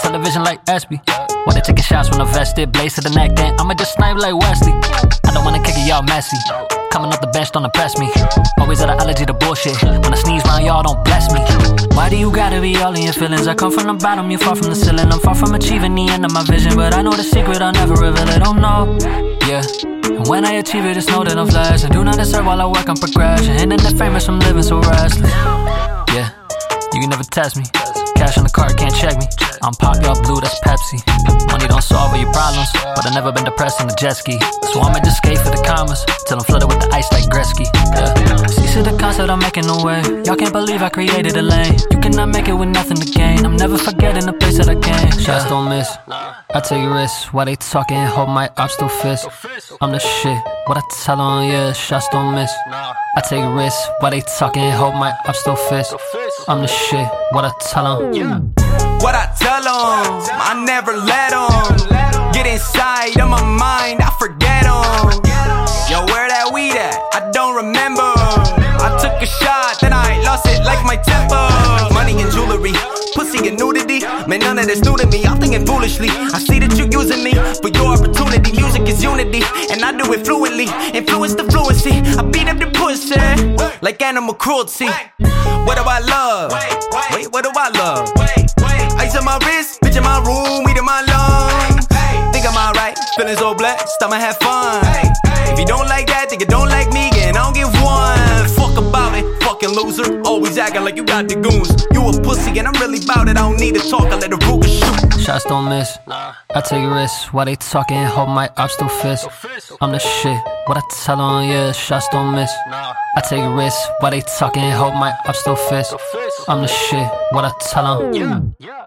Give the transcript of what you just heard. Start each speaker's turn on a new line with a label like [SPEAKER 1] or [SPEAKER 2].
[SPEAKER 1] television like SB. When they taking shots when I vested, blaze to the neck, then I'ma just snipe like Wesley. I don't wanna kick it, y'all messy. Coming off the bench, don't impress me. Always had an allergy to bullshit. When I sneeze round y'all, don't bless me. Why do you gotta be all in your feelings? I come from the bottom, you far from the ceiling. I'm far from achieving the end of my vision, but I know the secret, I'll never reveal it. Oh no, yeah. And when I achieve it, just know that I'm flashing. Do not deserve while I work on progression. And in the famous, I'm living so restless. Yeah, you can never test me. Cash on the card, can't check me. I'm pop, y'all blue, that's Pepsi. Money don't solve all your problems, but I never been depressed in a jet ski. So I'ma just skate for the commas till I'm flooded with the ice like Gretzky. Yeah. See, see the concept, I'm making no way. Y'all can't believe I created a lane. You cannot make it with nothing to gain. I'm never forgetting the place that I came. Shots don't miss. I take risks while they talking. Hold my ops still fist. I'm the shit. What I tell 'em, yeah, shots don't miss. I take risks while they talking. Hold my ops still fist. I'm the shit. What I tell 'em.
[SPEAKER 2] What I tell them, I never let them get inside of my mind. I forget them. Yo, where that weed at? I don't remember. Man, none of that's new to me. I'm thinking foolishly. I see that you're using me for your opportunity. Music is unity, and I do it fluently. Influence the fluency. I beat up the pussy like animal cruelty. What do I love? Wait, what do I love? Ice on my wrist, bitch in my room, weed in my lungs. Think I'm alright, feeling so blessed, I'ma have fun. If you don't like that, think you don't fucking loser. Always acting like you got the goons. You a pussy, and I'm really bout it. I don't need to talk, I let the Ruger shoot.
[SPEAKER 1] Shots don't miss. Nah. I take risks while they talking. Hold my ops still fist. I'm the shit. What I tell 'em, yeah, shots don't miss. Nah. I take risks while they talking. Hold my ops still fist. I'm the shit. What I tell 'em.
[SPEAKER 3] Yeah, yeah.